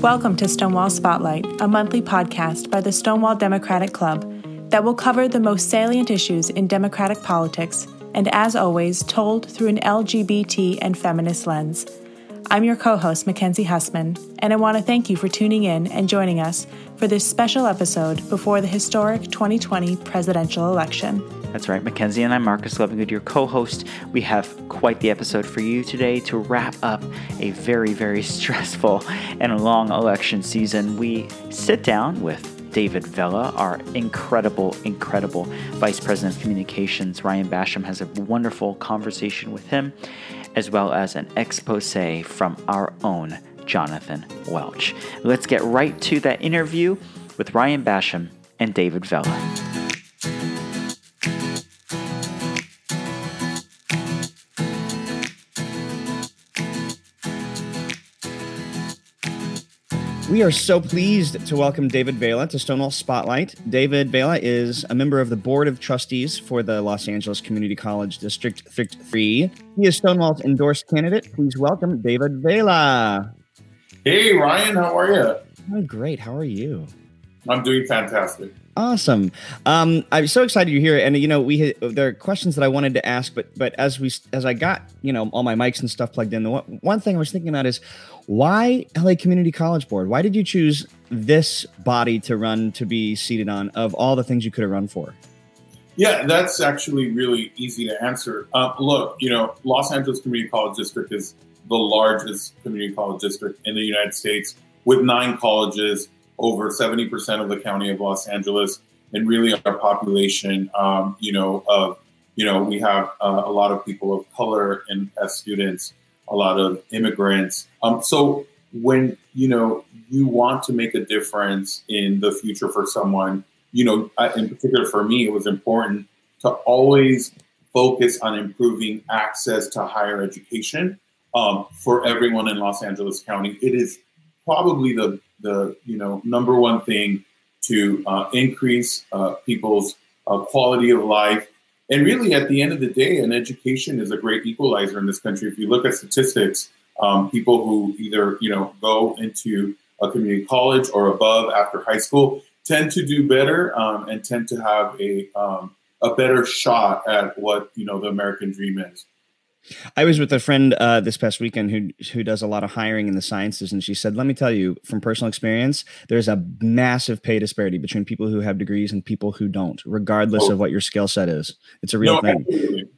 Welcome to Stonewall Spotlight, a monthly podcast by the Stonewall Democratic Club that will cover the most salient issues in Democratic politics and, as always, told through an LGBT and feminist lens. I'm your co host, Mackenzie Hussman, and I want to thank you for tuning in and joining us for this special episode before the historic 2020 presidential election. That's right, Mackenzie and I'm Marcus Levingood, your co host. We have quite the episode for you today to wrap up a very, very stressful and long election season. We sit down with David Vela, our incredible, incredible Vice President of Communications. Ryan Basham has a wonderful conversation with him, as well as an expose from our own Jonathan Welch. Let's get right to that interview with Ryan Basham and David Vela. We are so pleased to welcome David Vela to Stonewall Spotlight. David Vela is a member of the Board of Trustees for the Los Angeles Community College District 3. He is Stonewall's endorsed candidate. Please welcome David Vela. Hey, Ryan, how are you? I'm great. How are you? I'm doing fantastic. Awesome. Um, I'm so excited you're here. And you know, we there are questions that I wanted to ask, but but as we as I got you know all my mics and stuff plugged in, the one, one thing I was thinking about is why LA Community College Board? Why did you choose this body to run to be seated on of all the things you could have run for? Yeah, that's actually really easy to answer. Uh, look, you know, Los Angeles Community College District is the largest community college district in the United States with nine colleges, over 70% of the county of Los Angeles, and really our population, um, you know, of, you know, we have uh, a lot of people of color and as students a lot of immigrants. Um, so when you know you want to make a difference in the future for someone, you know, in particular for me, it was important to always focus on improving access to higher education um, for everyone in Los Angeles County. It is probably the the you know number one thing to uh, increase uh, people's uh, quality of life and really, at the end of the day, an education is a great equalizer in this country. If you look at statistics, um, people who either you know go into a community college or above after high school tend to do better um, and tend to have a um, a better shot at what you know the American dream is. I was with a friend uh, this past weekend who who does a lot of hiring in the sciences, and she said, "Let me tell you from personal experience, there's a massive pay disparity between people who have degrees and people who don't, regardless oh. of what your skill set is. It's a real no, thing." Absolutely.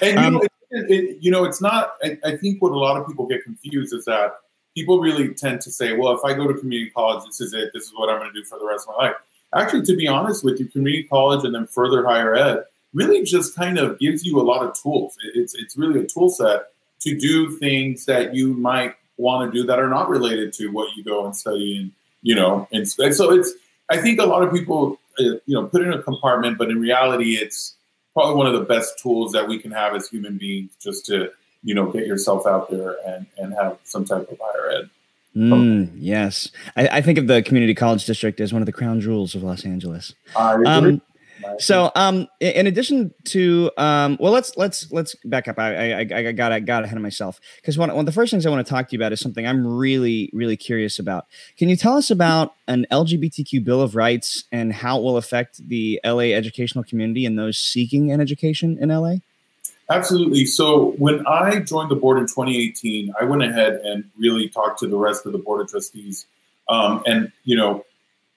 And um, you, know, it, it, you know, it's not. I, I think what a lot of people get confused is that people really tend to say, "Well, if I go to community college, this is it. This is what I'm going to do for the rest of my life." Actually, to be honest with you, community college and then further higher ed really just kind of gives you a lot of tools. It's it's really a tool set to do things that you might want to do that are not related to what you go and study and you know and, so it's I think a lot of people uh, you know put in a compartment, but in reality, it's probably one of the best tools that we can have as human beings just to you know get yourself out there and and have some type of higher ed. Mm, yes, I, I, think of the community college district as one of the crown jewels of Los Angeles. Um, so, um, in addition to, um, well, let's let's let's back up. I I, I got I got ahead of myself because one, one of the first things I want to talk to you about is something I'm really really curious about. Can you tell us about an LGBTQ Bill of Rights and how it will affect the LA educational community and those seeking an education in LA? Absolutely. So when I joined the board in 2018, I went ahead and really talked to the rest of the board of trustees, um, and you know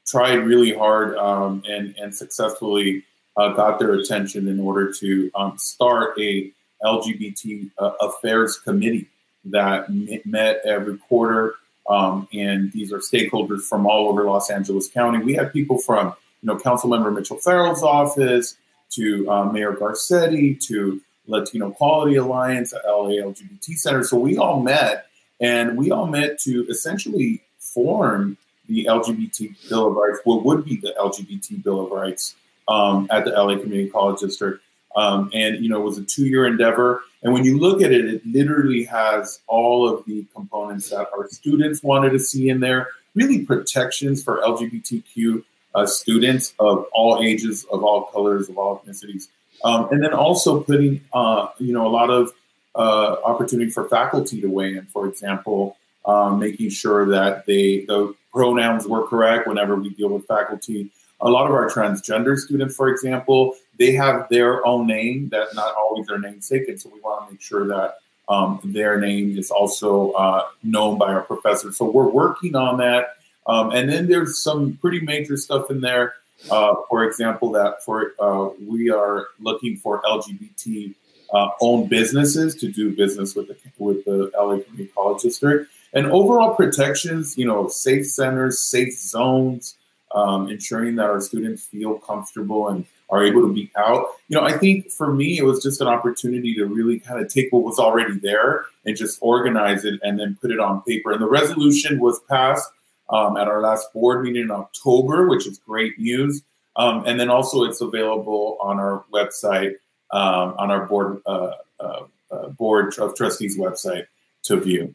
tried really hard um, and and successfully uh, got their attention in order to um, start a LGBT uh, affairs committee that met every quarter. Um, and these are stakeholders from all over Los Angeles County. We had people from, you know, Councilmember Mitch O'Farrell's office to uh, Mayor Garcetti to Latino Equality Alliance, LA LGBT Center. So we all met, and we all met to essentially form the LGBT Bill of Rights, what would be the LGBT Bill of Rights um, at the LA Community College District. Um, and, you know, it was a two year endeavor. And when you look at it, it literally has all of the components that our students wanted to see in there, really protections for LGBTQ uh, students of all ages, of all colors, of all ethnicities. Um, and then also putting, uh, you know, a lot of uh, opportunity for faculty to weigh in. For example, um, making sure that they the pronouns were correct whenever we deal with faculty. A lot of our transgender students, for example, they have their own name that not always their namesake, and so we want to make sure that um, their name is also uh, known by our professors. So we're working on that. Um, and then there's some pretty major stuff in there. Uh, for example, that for uh, we are looking for LGBT uh, owned businesses to do business with the with the LA Community College District and overall protections. You know, safe centers, safe zones, um, ensuring that our students feel comfortable and are able to be out. You know, I think for me, it was just an opportunity to really kind of take what was already there and just organize it and then put it on paper. And the resolution was passed um, at our last board meeting in October, which is great news. Um, and then also, it's available on our website, um, on our board uh, uh, uh, board of trustees website to view.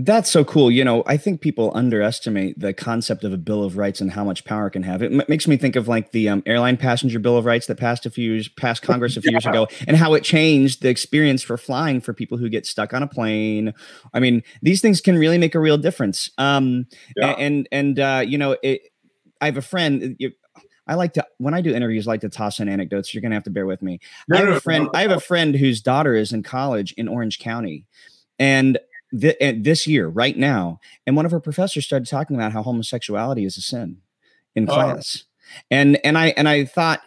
That's so cool. You know, I think people underestimate the concept of a Bill of Rights and how much power it can have. It m- makes me think of like the um, airline passenger Bill of Rights that passed a few years, passed Congress a few yeah. years ago, and how it changed the experience for flying for people who get stuck on a plane. I mean, these things can really make a real difference. Um, yeah. and and uh, you know, it, I have a friend. You, I like to when I do interviews, I like to toss in anecdotes. You're gonna have to bear with me. No, I have no, a friend. No, I have a friend whose daughter is in college in Orange County, and th- eh, this year, right now, and one of her professors started talking about how homosexuality is a sin in oh. class, and and I and I thought,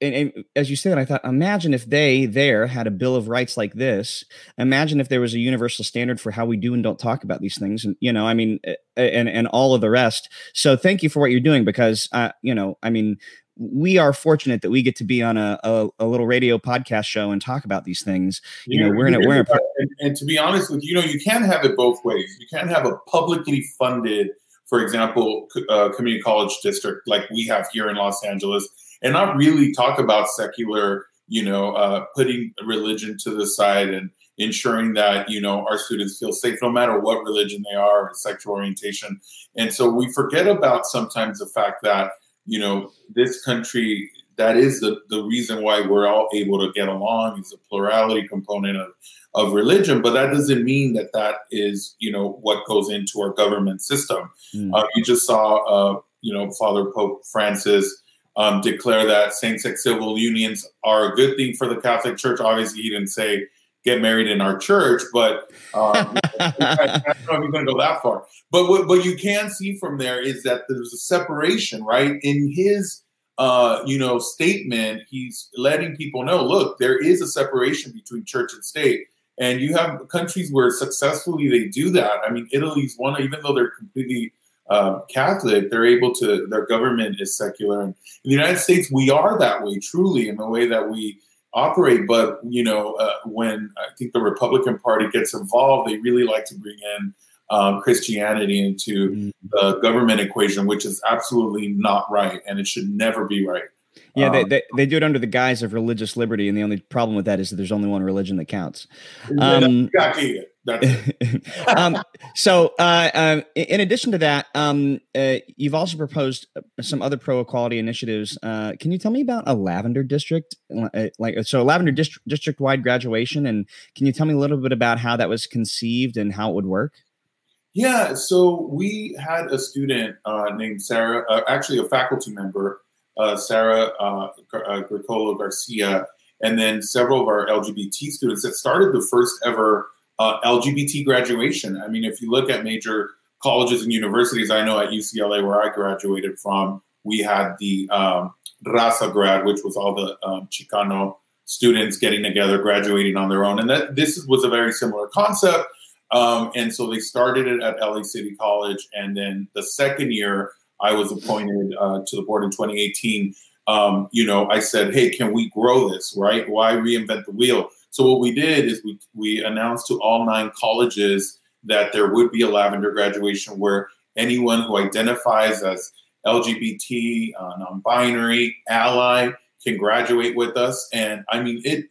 and, and, as you said, I thought, imagine if they there had a bill of rights like this. Imagine if there was a universal standard for how we do and don't talk about these things, and you know, I mean, eh, eh, and and all of the rest. So thank you for what you're doing because, uh, you know, I mean, we are fortunate that we get to be on a, a, a, little radio podcast show and talk about these things. You know, we're in a, we're in a, and, and, to be honest with you, you know, you can't have it both ways. You can't have a publicly funded, for example, uh, community college district like we have here in Los Angeles, and not really talk about secular, you know, uh, putting religion to the side and ensuring that you know our students feel safe no matter what religion they are or sexual orientation. And so we forget about sometimes the fact that you know, this country, that is the, the reason why we're all able to get along is a plurality component of, of religion, but that doesn't mean that that is, you know, what goes into our government system. Mm. Uh, you just saw, uh, you know, Father Pope Francis um, declare that same-sex civil unions are a good thing for the Catholic Church. Obviously, he didn't say get married in our church, but um, I don't know if he's going to go that far. But what, what you can see from there is that there's a separation, right? In his, uh, you know, statement, he's letting people know, look, there is a separation between church and state. And you have countries where successfully they do that. I mean, Italy's one, even though they're completely uh, Catholic, they're able to, their government is secular. And in the United States, we are that way, truly, in the way that we operate. But you know, uh, when I think the Republican Party gets involved, they really like to bring in um, Christianity into mm-hmm. the government equation, which is absolutely not right, and it should never be right. Yeah, they, um, they, they, do it under the guise of religious liberty, and the only problem with that is that there's only one religion that counts. Um, exactly. um, so, uh, uh, in addition to that, um, uh, you've also proposed uh, some other pro equality initiatives. Uh, can you tell me about a lavender district, uh, like so, lavender dist- district wide graduation, and can you tell me a little bit about how that was conceived and how it would work? Yeah, so we had a student named Sarah, actually a faculty member, Sarah uh, Garcia, and then several of our LGBT students that started the first ever uh, LGBT graduation. I mean, if you look at major colleges and universities, I know at UCLA, where I graduated from, we had the um, Raza grad, which was all the um, Chicano students getting together, graduating on their own. And that this was a very similar concept. Um, and so they started it at LA City College. And then the second year, I was appointed uh, to the board in 2018. Um, you know, I said, hey, can we grow this, right? Why reinvent the wheel? So what we did is we we announced to all nine colleges that there would be a lavender graduation where anyone who identifies as LGBT, uh, non-binary, ally can graduate with us. And I mean, it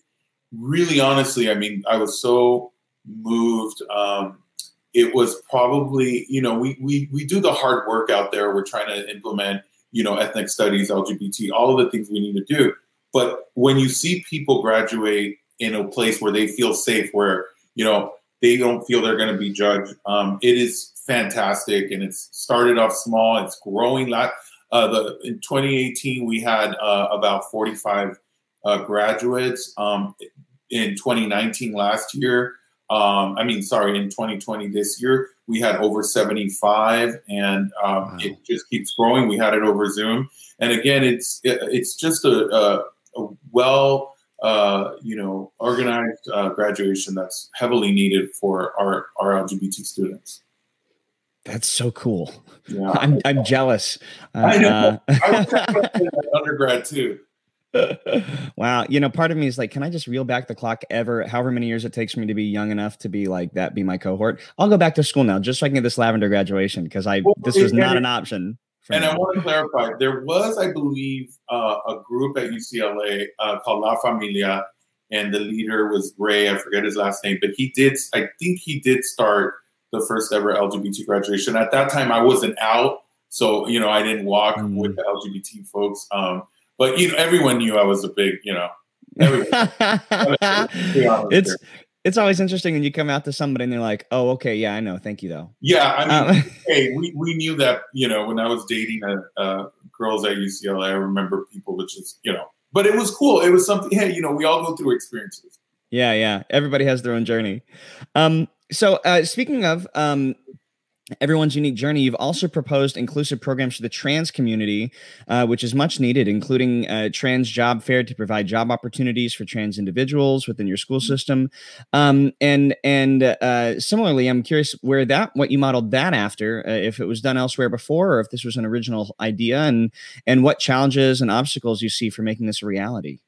really, honestly, I mean, I was so moved. Um, it was probably, you know, we we we do the hard work out there. We're trying to implement, you know, ethnic studies, LGBT, all of the things we need to do. But when you see people graduate in a place where they feel safe, where you know they don't feel they're going to be judged. Um, it is fantastic, and it's started off small. It's growing. Lot. Uh, the in 2018 we had uh, about 45 uh, graduates. Um, in 2019 last year, um, I mean, sorry, in 2020 this year we had over 75, and um, wow. it just keeps growing. We had it over Zoom, and again, it's it, it's just a, a, a well uh, you know, organized uh, graduation that's heavily needed for our, our LGBT students. That's so cool. Yeah. I'm, I'm jealous. Uh, I know. I was undergrad too. wow. You know, part of me is like, can I just reel back the clock ever, however many years it takes for me to be young enough to be like that, be my cohort? I'll go back to school now just so I can get this lavender graduation because I, well, this was not an option. And I want to clarify there was, I believe, uh, a group at UCLA uh, called La Familia, and the leader was Ray. I forget his last name, but he did, I think he did start the first ever LGBT graduation. At that time, I wasn't out. So, you know, I didn't walk mm. with the LGBT folks. Um, but, you know, everyone knew I was a big, you know, it's it's always interesting when you come out to somebody and they're like, "Oh, okay, yeah, I know. Thank you, though." Yeah, I mean, um, hey, we, we knew that you know when I was dating a, a girls at UCLA, I remember people which is you know, but it was cool. It was something. Hey, you know, we all go through experiences. Yeah, yeah. Everybody has their own journey. Um, so uh, speaking of um, everyone's unique journey. You've also proposed inclusive programs for the trans community, uh, which is much needed, including a trans job fair to provide job opportunities for trans individuals within your school system. Um, and and uh, similarly, I'm curious where that what you modeled that after, uh, if it was done elsewhere before, or if this was an original idea, and and what challenges and obstacles you see for making this a reality.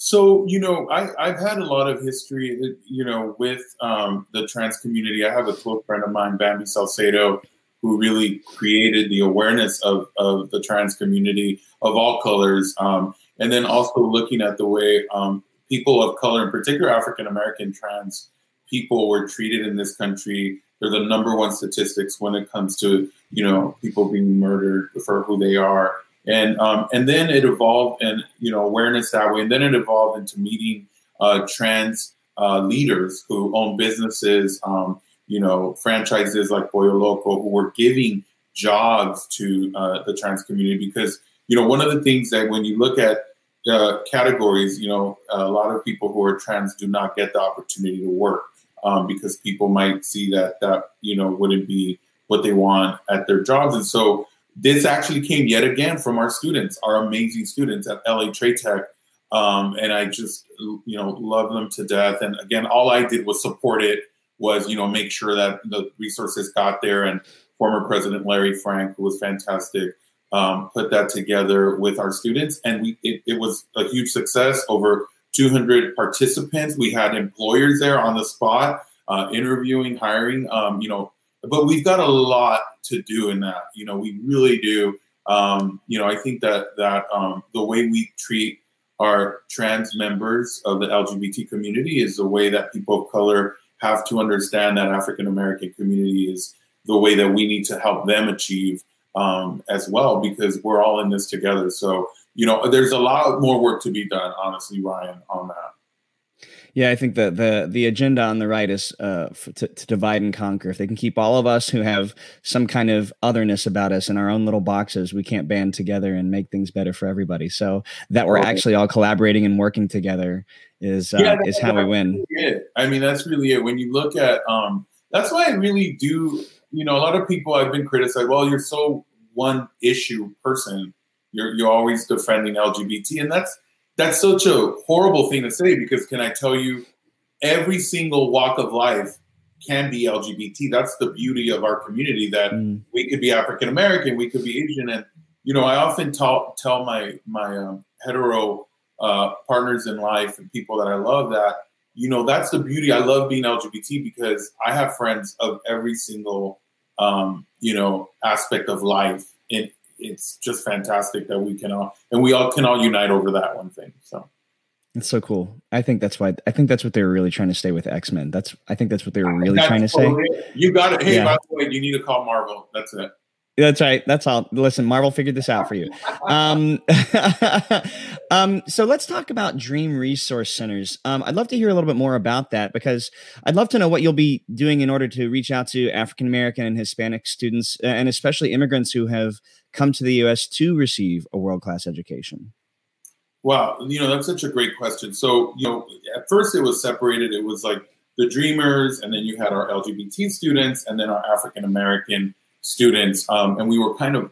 So, you know, I, have had a lot of history, you know, with um, the trans community. I have a close friend of mine, Bamby Salcedo, who really created the awareness of, of the trans community of all colors. Um, and then also looking at the way um, people of color, in particular African American trans people, were treated in this country. They're the number one statistics when it comes to, you know, people being murdered for who they are and um, and then it evolved and you know awareness that way, and then it evolved into meeting uh, trans uh, leaders who own businesses, um, you know, franchises like Pollo Loco, who were giving jobs to uh, the trans community. Because you know one of the things that when you look at uh, categories, you know, a lot of people who are trans do not get the opportunity to work um, because people might see that that you know wouldn't be what they want at their jobs, and so this actually came yet again from our students, our amazing students at LA Trade Tech. Um, and I just, you know, love them to death. And again, all I did was support it, was, you know, make sure that the resources got there. And former President Larry Frank, who was fantastic, um, put that together with our students. And we, it, it was a huge success. Over 200 participants. We had employers there on the spot, uh, interviewing, hiring. Um, you know, but we've got a lot to do in that. You know, we really do. Um, you know, I think that that um, the way we treat our trans members of the LGBT community is the way that people of color have to understand that African American community is the way that we need to help them achieve um, as well, because we're all in this together. So, you know, there's a lot more work to be done, honestly, Ryan, on that. Yeah, I think the the the agenda on the right is uh, to, to, divide and conquer. If they can keep all of us who have some kind of otherness about us in our own little boxes, we can't band together and make things better for everybody. So that we're actually all collaborating and working together is uh, yeah, is how we win. Really I mean, that's really it. When you look at, um, that's why I really do. You know, a lot of people I've been criticized. Well, you're so one issue person. You're you're always defending LGBT, and that's that's such a horrible thing to say because can I tell you, every single walk of life can be LGBT. That's the beauty of our community that mm. we could be African American, we could be Asian, and you know, I often tell tell my my um, hetero uh, partners in life and people that I love that you know that's the beauty. I love being LGBT because I have friends of every single um, you know aspect of life in it's just fantastic that we can all and we all can all unite over that one thing. So it's so cool. I think that's why I think that's what they were really trying to say with X Men. That's I think that's what they were really trying to say. You got it. Hey, yeah. by the way, you need to call Marvel. That's it. That's right. That's all. Listen, Marvel figured this out for you. Um, um, so let's talk about Dream Resource Centers. Um, I'd love to hear a little bit more about that because I'd love to know what you'll be doing in order to reach out to African American and Hispanic students, and especially immigrants who have come to the U.S. to receive a world class education. Wow, you know that's such a great question. So you know, at first it was separated. It was like the Dreamers, and then you had our LGBT students, and then our African American students, um, and we were kind of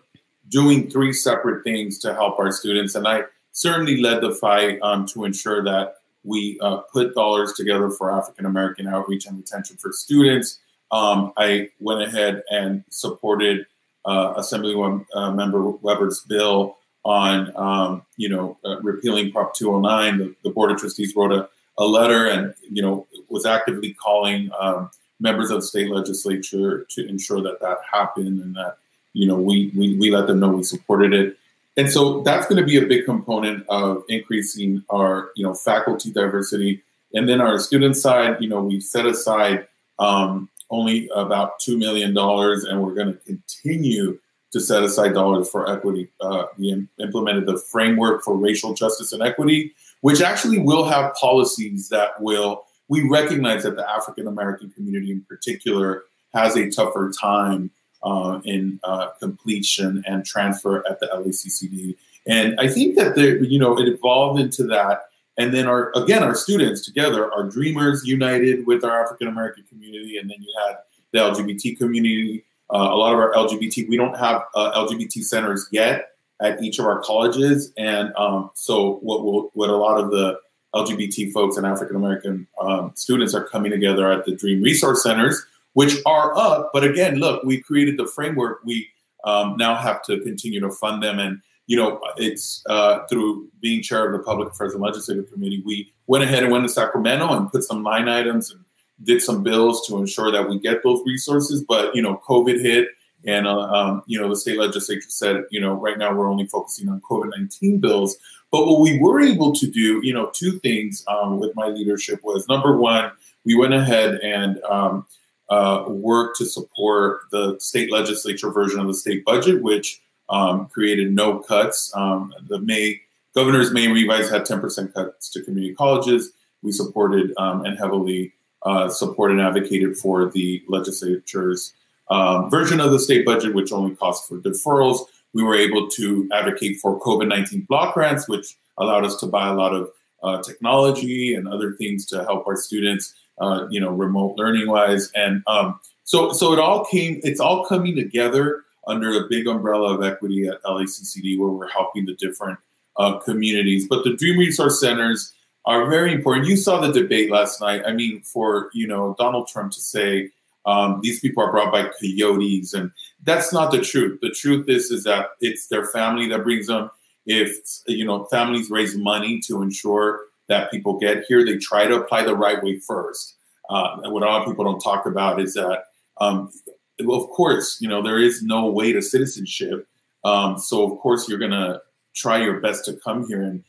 doing three separate things to help our students. And I certainly led the fight um, to ensure that we uh, put dollars together for African American outreach and retention for students. Um, I went ahead and supported uh, Assemblywoman uh, Member Weber's bill on, um, you know, uh, repealing Prop 209. The, the, Board of Trustees wrote a, a, letter and, you know, was actively calling um, members of the state legislature to ensure that that happened and that you know we we, we let them know we supported it. And so that's going to be a big component of increasing our you know faculty diversity. And then our student side you know we set aside um, only about $2 million and we're going to continue to set aside dollars for equity. Uh, we implemented the framework for racial justice and equity which actually will have policies that will we recognize that the African American community in particular has a tougher time uh, in uh, completion and transfer at the LACCD. And I think that you know, it evolved into that. And then our again, our students together, our dreamers united with our African American community, and then you had the LGBT community. Uh, a lot of our LGBT, we don't have uh, LGBT centers yet at each of our colleges, and um, so what will, what a lot of the LGBT folks and African American um, students are coming together at the Dream Resource Centers, which are up. But again, look, we created the framework. We um, now have to continue to fund them. And, you know, it's uh, through being chair of the Public Affairs and Legislative Committee, we went ahead and went to Sacramento and put some line items and did some bills to ensure that we get those resources. But, you know, COVID hit. And, uh, um, you know, the state legislature said, you know, right now we're only focusing on COVID 19 bills. But what we were able to do, you know, two things um, with my leadership was number one, we went ahead and um, uh, worked to support the state legislature version of the state budget, which um, created no cuts. Um, the May governor's May revise had 10% cuts to community colleges. We supported um, and heavily uh, supported and advocated for the legislature's um, version of the state budget, which only costs for deferrals we were able to advocate for COVID 19 block grants, which allowed us to buy a lot of uh, technology and other things to help our students, uh, you know, remote learning wise. And um, so, so it all came, it's all coming together under a big umbrella of equity at LACCD, where we're helping the different uh, communities. But the Dream Resource Centers are very important. You saw the debate last night. I mean, for you know Donald Trump to say um, these people are brought by coyotes, and that's not the truth. The truth is is that it's their family that brings them. If you know families raise money to ensure that people get here, they try to apply the right way first. Uh, and what a lot of people don't talk about is that, um, of course, you know there is no way to citizenship. Um, so of course you're gonna try your best to come here and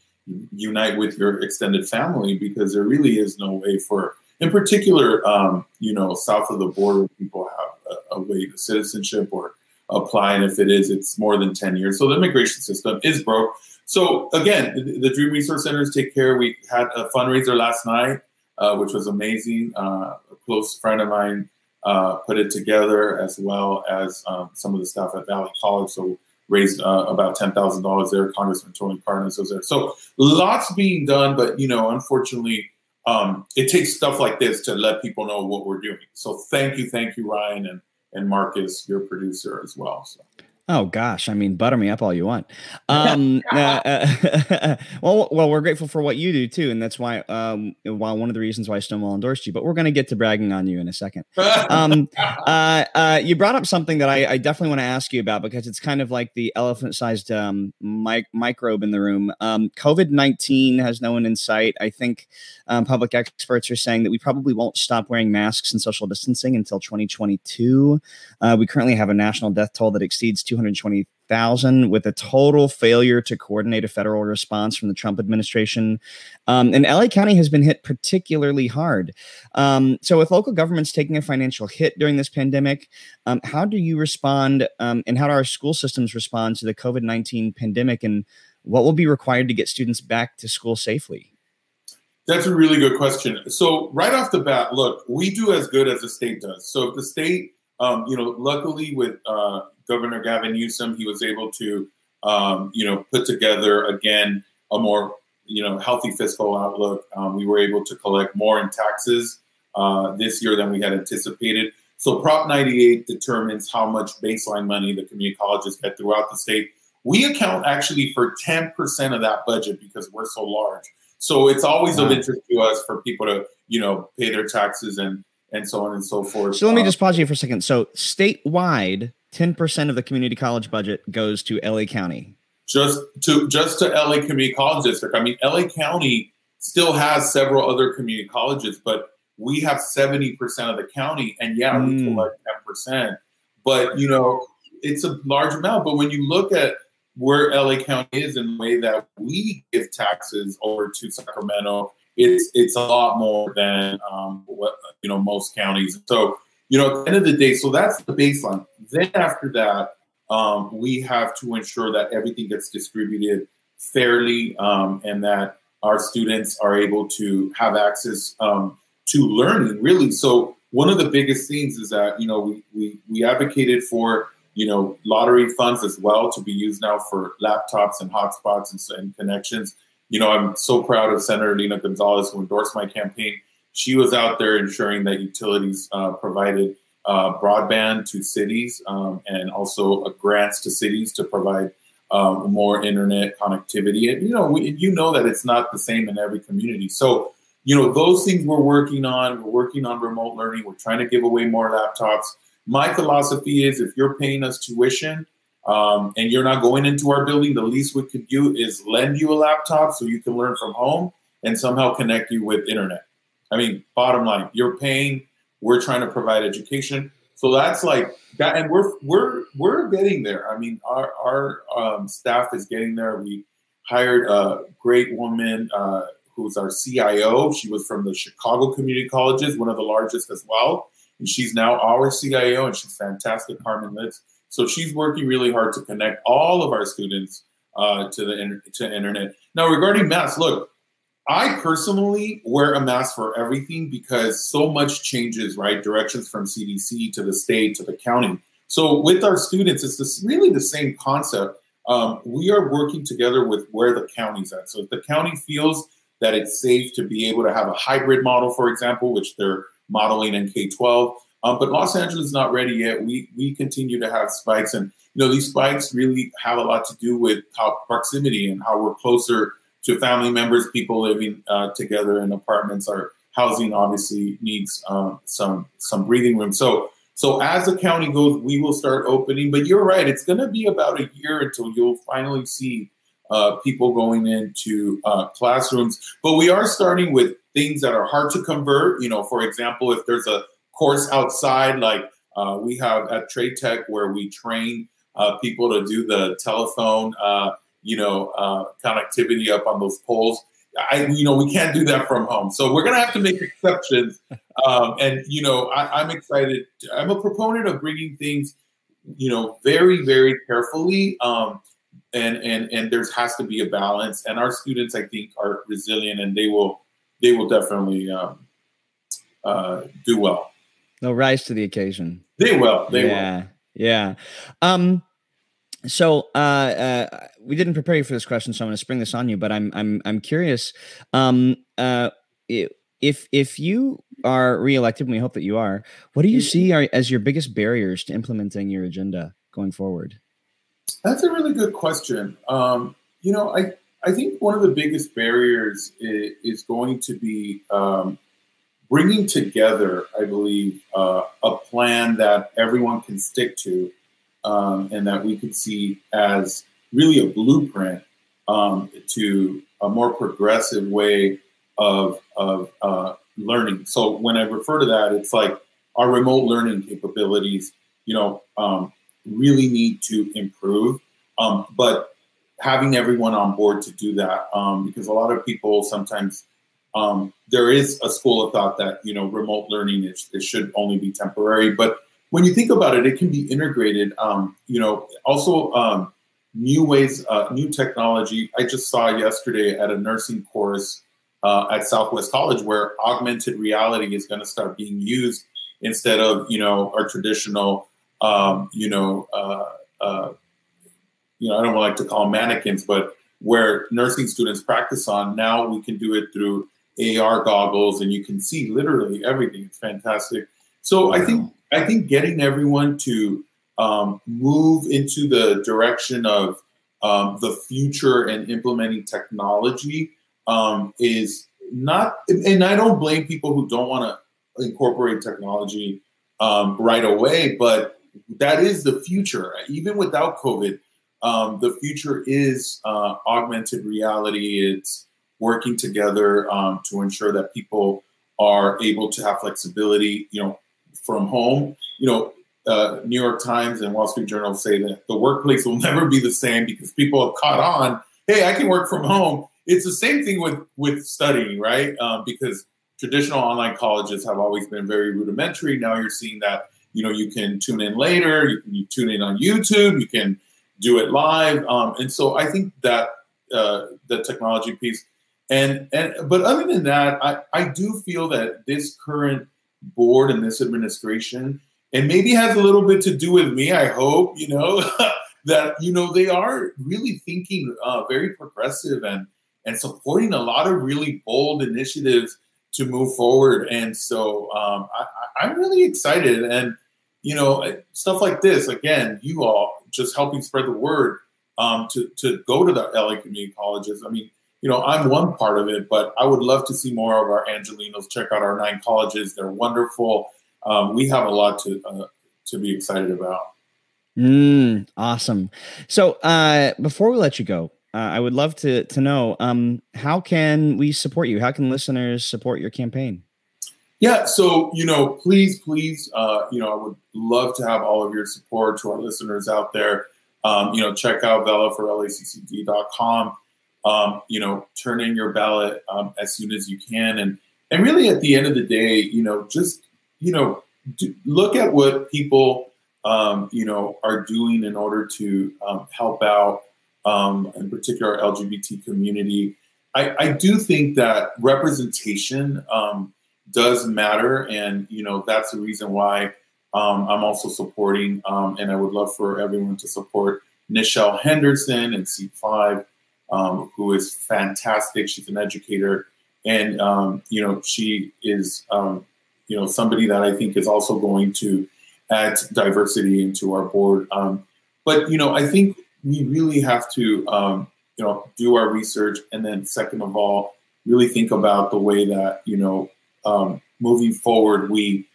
unite with your extended family because there really is no way for in particular, um, you know, south of the border, people have a, a, way to citizenship or apply, and if it is, it's more than ten years. So the immigration system is broke. So again, the, the Dream Resource Centers take care. We had a fundraiser last night, uh, which was amazing. Uh, a close friend of mine uh, put it together, as well as um, some of the staff at Valley College. So raised uh, about ten thousand dollars there. Congressman Tony Cardenas was there. So lots being done, but you know, unfortunately um, it takes stuff like this to let people know what we're doing. So thank you, thank you, Ryan and and Marcus, your producer as well. So. Oh gosh, I mean, butter me up all you want. Um, uh, uh well, well, we're grateful for what you do too, and that's why, um, one of the reasons why Stonewall endorsed you. But we're going to get to bragging on you in a second. Um, uh, uh, you brought up something that I, I definitely want to ask you about because it's kind of like the elephant-sized um, mic- microbe in the room. Um, COVID nineteen has no one in sight. I think um, public experts are saying that we probably won't stop wearing masks and social distancing until 2022. Uh, we currently have a national death toll that exceeds 220,000 with a total failure to coordinate a federal response from the Trump administration. Um, and LA County has been hit particularly hard. Um, so, with local governments taking a financial hit during this pandemic, um, how do you respond um, and how do our school systems respond to the COVID 19 pandemic? And what will be required to get students back to school safely? That's a really good question. So, right off the bat, look, we do as good as the state does. So, if the state um, you know, luckily with uh, Governor Gavin Newsom, he was able to, um, you know, put together again a more, you know, healthy fiscal outlook. Um, we were able to collect more in taxes uh, this year than we had anticipated. So Prop 98 determines how much baseline money the community colleges get throughout the state. We account actually for 10% of that budget because we're so large. So it's always of interest to us for people to, you know, pay their taxes and and so on and so forth. So let me um, just pause you for a second. So statewide, ten percent of the community college budget goes to LA County. Just to just to LA Community College District. I mean, LA County still has several other community colleges, but we have seventy percent of the county, and yeah, mm. we hmm. collect ten percent. But you know, it's a large amount. But when you look at where LA County is in the way that we give taxes over to Sacramento, it's it's a lot more than um, what you know most counties. So you know, at the end of the day, so that's the baseline. Then after that, um, we have to ensure that everything gets distributed fairly um, and that our students are able to have access um, to learning. Really, so one of the biggest things is that you know we we, we advocated for you know, lottery funds as well to be used now for laptops and hotspots and, and connections. You know, I'm so proud of Senator Lena Gonzalez who endorsed my campaign. She was out there ensuring that utilities uh, provided uh, broadband to cities um, and also uh, grants to cities to provide um, more internet connectivity. And you know, we, you know that it's not the same in every community. So, you know, those things we're working on. We're working on remote learning. We're trying to give away more laptops my philosophy is if you're paying us tuition um, and you're not going into our building, the least we could do is lend you a laptop so you can learn from home and somehow connect you with internet. I mean, bottom line, you're paying. We're trying to provide education. So that's like that, and we're we're we're getting there. I mean, our our um, staff is getting there. We hired a great woman uh, who's our CIO. She was from the Chicago Community Colleges, one of the largest as well and she's now our CIO, and she's fantastic, Carmen Lidz. So she's working really hard to connect all of our students uh, to the to internet. Now, regarding masks, look, I personally wear a mask for everything because so much changes, right? Directions from CDC to the state to the county. So with our students, it's this, really the same concept. Um, we are working together with where the county's at. So if the county feels that it's safe to be able to have a hybrid model, for example, which they're modeling in K 12. Um, but Los Angeles is not ready yet. We we continue to have spikes, and you know these spikes really have a lot to do with how proximity and how we're closer to family members, people living uh, together in apartments. Our housing obviously needs um, some some breathing room. So so as the county goes, we will start opening. But you're right; it's going to be about a year until you'll finally see uh, people going into uh, classrooms. But we are starting with things that are hard to convert. You know, for example, if there's a course outside, like uh, we have at Trade Tech, where we train uh, people to do the telephone, uh, you know, uh, connectivity up on those poles. I, you know, we can't do that from home, so we're gonna have to make exceptions. Um, and you know, I, I'm excited. I'm a proponent of bringing things, you know, very, very carefully. Um, and and and there has to be a balance. And our students, I think, are resilient, and they will they will definitely um, uh, do well. They'll rise to the occasion. They will. They yeah, will. Yeah. Um. So uh, uh, we didn't prepare you for this question, so I'm going to spring this on you. But I'm I'm I'm curious. Um. Uh. if if you are reelected, and we hope that you are, what do you mm-hmm. see are, as your biggest barriers to implementing your agenda going forward? That's a really good question. Um, you know, I I think one of the biggest barriers is, is going to be um, bringing together, I believe, uh, a plan that everyone can stick to um, and that we could see as really a blueprint um, to a more progressive way of, of uh, learning. So when I refer to that, it's like our remote learning capabilities, you know, um, really need to improve Um, but having everyone on board to do that, um, because a lot of people sometimes um, there is a school of thought that you know remote learning is, it should only be temporary, but when you think about it, it can be integrated. Um, you know, also um, new ways, uh, new technology. I just saw yesterday at a nursing course uh, at Southwest College where augmented reality is going to start being used instead of you know our traditional, um, you know, uh, uh, you know, I don't like to call mannequins, but where nursing students practice on. Now we can do it through AR goggles, and you can see literally everything. It's fantastic. So wow. I think I think getting everyone to um, move into the direction of um, the future and implementing technology um, is not. And I don't blame people who don't want to incorporate technology um, right away, but that is the future. Even without COVID, um, the future is uh, augmented reality. It's working together um, to ensure that people are able to have flexibility, you know, from home. You know, uh, New York Times and Wall Street Journal say that the workplace will never be the same because people have caught on. Hey, I can work from home. It's the same thing with with studying, right? Um, because traditional online colleges have always been very rudimentary. Now you're seeing that you know you can tune in later, you can you tune in on YouTube, you can do it live, um, and so I think that uh, the technology piece and and but other than that, I, I do feel that this current board and this administration, and maybe has a little bit to do with me, I hope, you know, that you know they are really thinking uh, very progressive and and supporting a lot of really bold initiatives to move forward. And so um, I, I'm really excited. And you know, stuff like this again, you all just helping spread the word um, to to go to the LA community colleges. I mean, you know, I'm one part of it, but I would love to see more of our Angelenos. check out our nine colleges. They're wonderful. Um, we have a lot to uh, to be excited about. Mm, awesome. So uh, before we let you go, uh, I would love to to know um, how can we support you? How can listeners support your campaign? Yeah, so you know, please, please, uh, you know, I would love to have all of your support to our listeners out there. Um, you know, check out Vela for LACCD.com um, you know, turn in your ballot um, as soon as you can. And, and really at the end of the day, you know, just, you know, do, look at what people, um, you know, are doing in order to um, help out, um, in particular, LGBT community. I, I, do think that representation um, does matter. And, you know, that's the reason why I'm also supporting, and I would love for everyone to support Nichelle Henderson and C5 um, who is fantastic. She's an educator, and um, you know she is um, you know somebody that I think is also going to add diversity into our board. Um, but you know I think we really have to um, you know do our research, and then second of all, really think about the way that you know um, moving forward we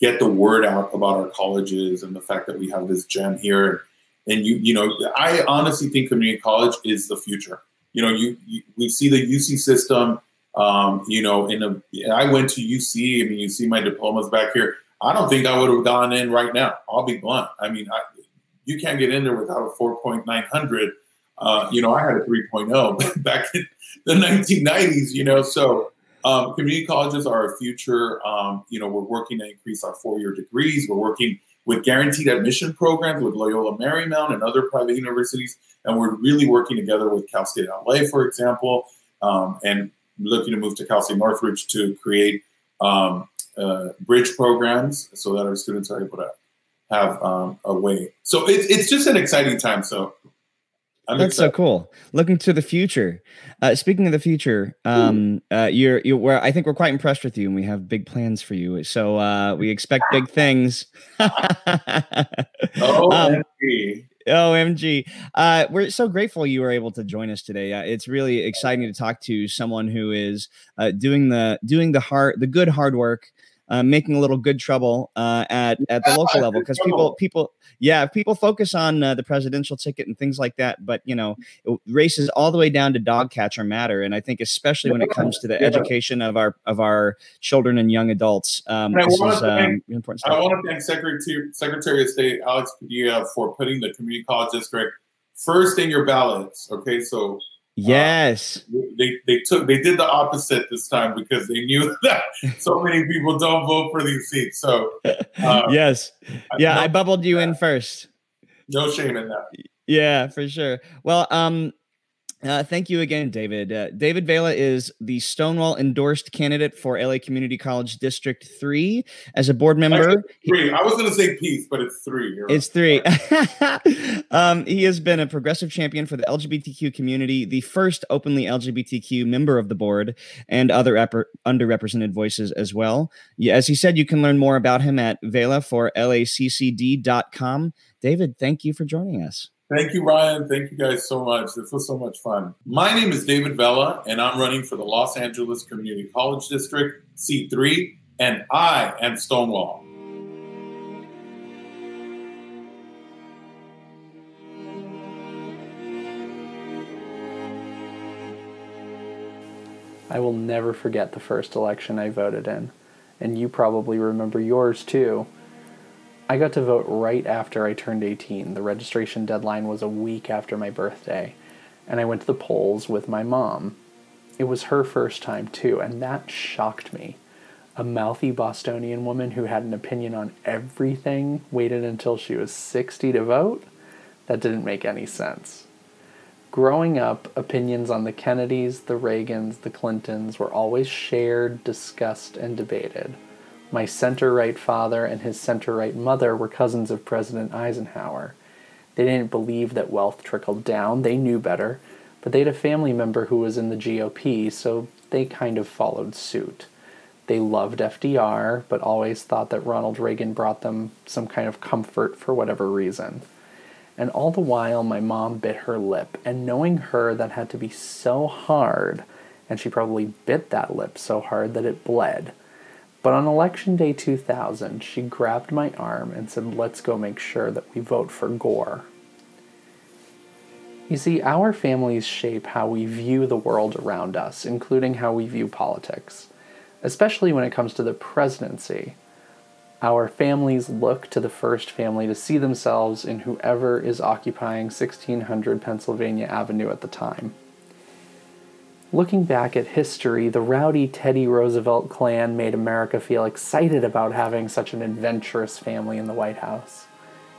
get the word out about our colleges and the fact that we have this gem here and you, you know, I honestly think community college is the future. You know, you, you we see the UC system. Um, you know, in a, I went to UC. I mean, you see my diplomas back here. I don't think I would have gone in right now. I'll be blunt. I mean, I, you can't get in there without a 4.900. Uh, you know, I had a 3.0 back in the 1990s, you know, so um, community colleges are a future. Um, you know, we're working to increase our four year degrees. We're working with guaranteed admission programs with Loyola Marymount and other private universities. And we're really working together with Cal State LA, for example, um, and looking to move to Cal State Northridge to create um, uh, bridge programs so that our students are able to have um, a way. So it, it's just an exciting time. So I'm That's excited. so cool. Looking to the future. Uh, speaking of the future, um, uh, you're you where I think we're quite impressed with you, and we have big plans for you. So uh, we expect big things. oh, um, OMG. Uh, we're so grateful you were able to join us today. Uh, it's really exciting to talk to someone who is uh, doing the doing the hard the good hard work uh, making a little good trouble uh, at at the local level because people people yeah people focus on uh, the presidential ticket and things like that, but you know races all the way down to dog catcher matter, and I think especially when it comes to the yeah. education of our of our children and young adults, um, this is um, important. Stuff. I want to thank Secretary Secretary of State Alex Padilla for putting the community college district first in your ballots. Okay, so yes, uh, they they took they did the opposite this time because they knew that so many people don't vote for these seats. So uh, yes, yeah, no, I bubbled you in first. No shame in that. Yeah, for sure. Well, um, uh, thank you again, David. Uh, David Vela is the Stonewall endorsed candidate for LA Community College District 3 as a board member. Three. I was going to say peace, but it's 3 You're it's three. um, he has been a progressive champion for the LGBTQ community, the first openly LGBTQ member of the board, and other underrepresented voices as well. Yeah, as he said, you can learn more about him at Vela for LACCD.com. David, thank you for joining us. Thank you, Ryan. Thank you guys so much. This was so much fun. My name is David Vela, and I'm running for the Los Angeles Community College District, C3, and I am Stonewall. I will never forget the first election I voted in, and you probably remember yours too. I got to vote right after I turned 18. The registration deadline was a week after my birthday, and I went to the polls with my mom. It was her first time, too, and that shocked me. A mouthy Bostonian woman who had an opinion on everything waited until she was 60 to vote? That didn't make any sense. Growing up, opinions on the Kennedys, the Reagans, the Clintons were always shared, discussed, and debated. My center right father and his center right mother were cousins of President Eisenhower. They didn't believe that wealth trickled down, they knew better, but they had a family member who was in the GOP, so they kind of followed suit. They loved FDR, but always thought that Ronald Reagan brought them some kind of comfort for whatever reason. And all the while, my mom bit her lip, and knowing her, that had to be so hard, and she probably bit that lip so hard that it bled. But on election day 2000, she grabbed my arm and said, Let's go make sure that we vote for Gore. You see, our families shape how we view the world around us, including how we view politics, especially when it comes to the presidency. Our families look to the first family to see themselves in whoever is occupying 1600 Pennsylvania Avenue at the time. Looking back at history, the rowdy Teddy Roosevelt clan made America feel excited about having such an adventurous family in the White House.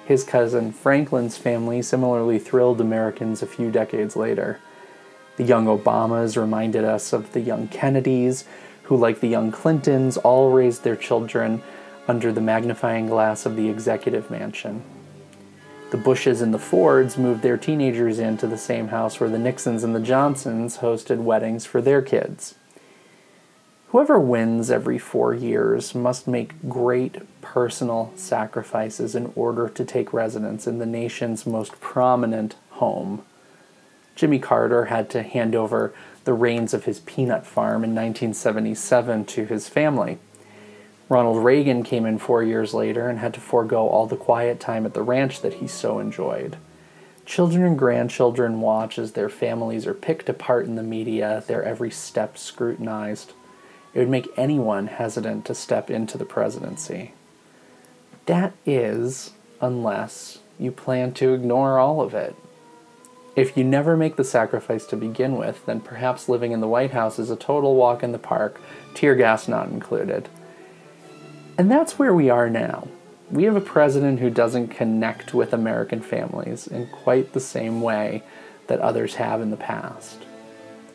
His cousin Franklin's family similarly thrilled Americans a few decades later. The young Obamas reminded us of the young Kennedys, who, like the young Clintons, all raised their children under the magnifying glass of the executive mansion. The Bushes and the Fords moved their teenagers into the same house where the Nixons and the Johnsons hosted weddings for their kids. Whoever wins every four years must make great personal sacrifices in order to take residence in the nation's most prominent home. Jimmy Carter had to hand over the reins of his peanut farm in 1977 to his family. Ronald Reagan came in four years later and had to forego all the quiet time at the ranch that he so enjoyed. Children and grandchildren watch as their families are picked apart in the media, their every step scrutinized. It would make anyone hesitant to step into the presidency. That is, unless you plan to ignore all of it. If you never make the sacrifice to begin with, then perhaps living in the White House is a total walk in the park, tear gas not included. And that's where we are now. We have a president who doesn't connect with American families in quite the same way that others have in the past.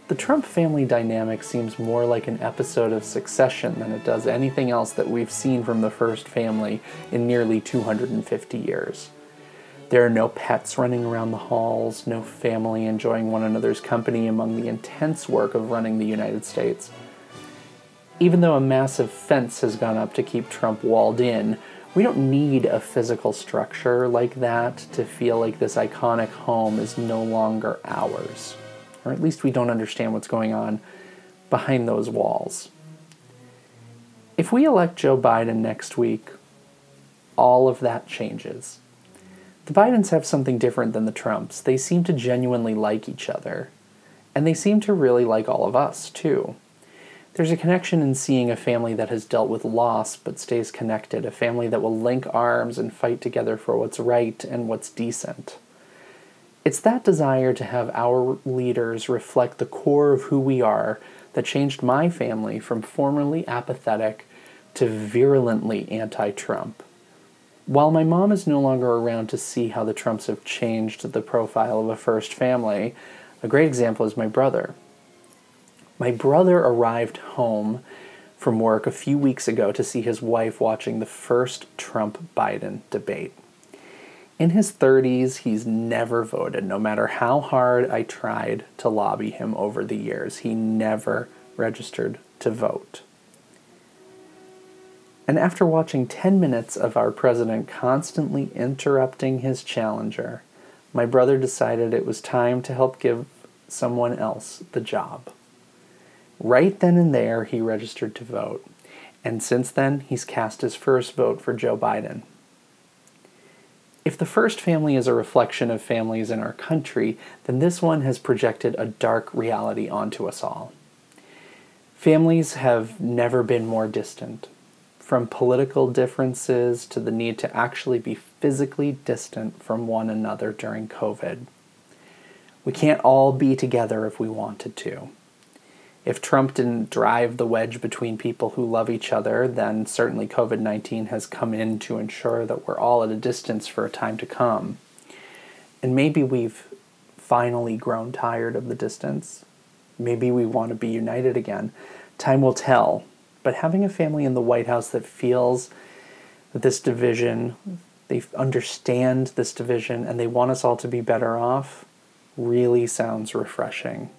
The Trump family dynamic seems more like an episode of Succession than it does anything else that we've seen from the first family in nearly 250 years. There are no pets running around the halls, no family enjoying one another's company among the intense work of running the United States even though a massive fence has gone up to keep Trump walled in, we don't need a physical structure like that to feel like this iconic home is no longer ours. Or at least we don't understand what's going on behind those walls. If we elect Joe Biden next week, all of that changes. The Bidens have something different than the Trumps. They seem to genuinely like each other. And they seem to really like all of us, too. There's a connection in seeing a family that has dealt with loss but stays connected, a family that will link arms and fight together for what's right and what's decent. It's that desire to have our leaders reflect the core of who we are that changed my family from formerly apathetic to virulently anti Trump. While my mom is no longer around to see how the Trumps have changed the profile of a first family, a great example is my brother. My brother arrived home from work a few weeks ago to see his wife watching the first Trump Biden debate. In his 30s, he's never voted, no matter how hard I tried to lobby him over the years. He never registered to vote. And after watching 10 minutes of our president constantly interrupting his challenger, my brother decided it was time to help give someone else the job. Right then and there, he registered to vote. And since then, he's cast his first vote for Joe Biden. If the first family is a reflection of families in our country, then this one has projected a dark reality onto us all. Families have never been more distant. From political differences to the need to actually be physically distant from one another during COVID. We can't all be together if we wanted to. If Trump didn't drive the wedge between people who love each other, then certainly COVID 19 has come in to ensure that we're all at a distance for a time to come. And maybe we've finally grown tired of the distance. Maybe we want to be united again. Time will tell. But having a family in the White House that feels that this division, they understand this division, and they want us all to be better off, really sounds refreshing.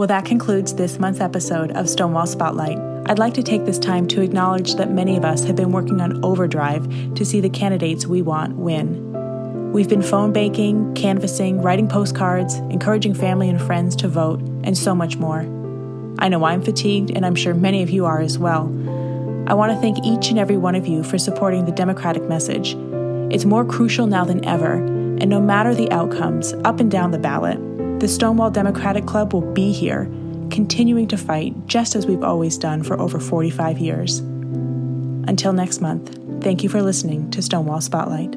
Well, that concludes this month's episode of Stonewall Spotlight. I'd like to take this time to acknowledge that many of us have been working on overdrive to see the candidates we want win. We've been phone banking, canvassing, writing postcards, encouraging family and friends to vote, and so much more. I know I'm fatigued, and I'm sure many of you are as well. I want to thank each and every one of you for supporting the Democratic message. It's more crucial now than ever, and no matter the outcomes, up and down the ballot, the Stonewall Democratic Club will be here, continuing to fight just as we've always done for over 45 years. Until next month, thank you for listening to Stonewall Spotlight.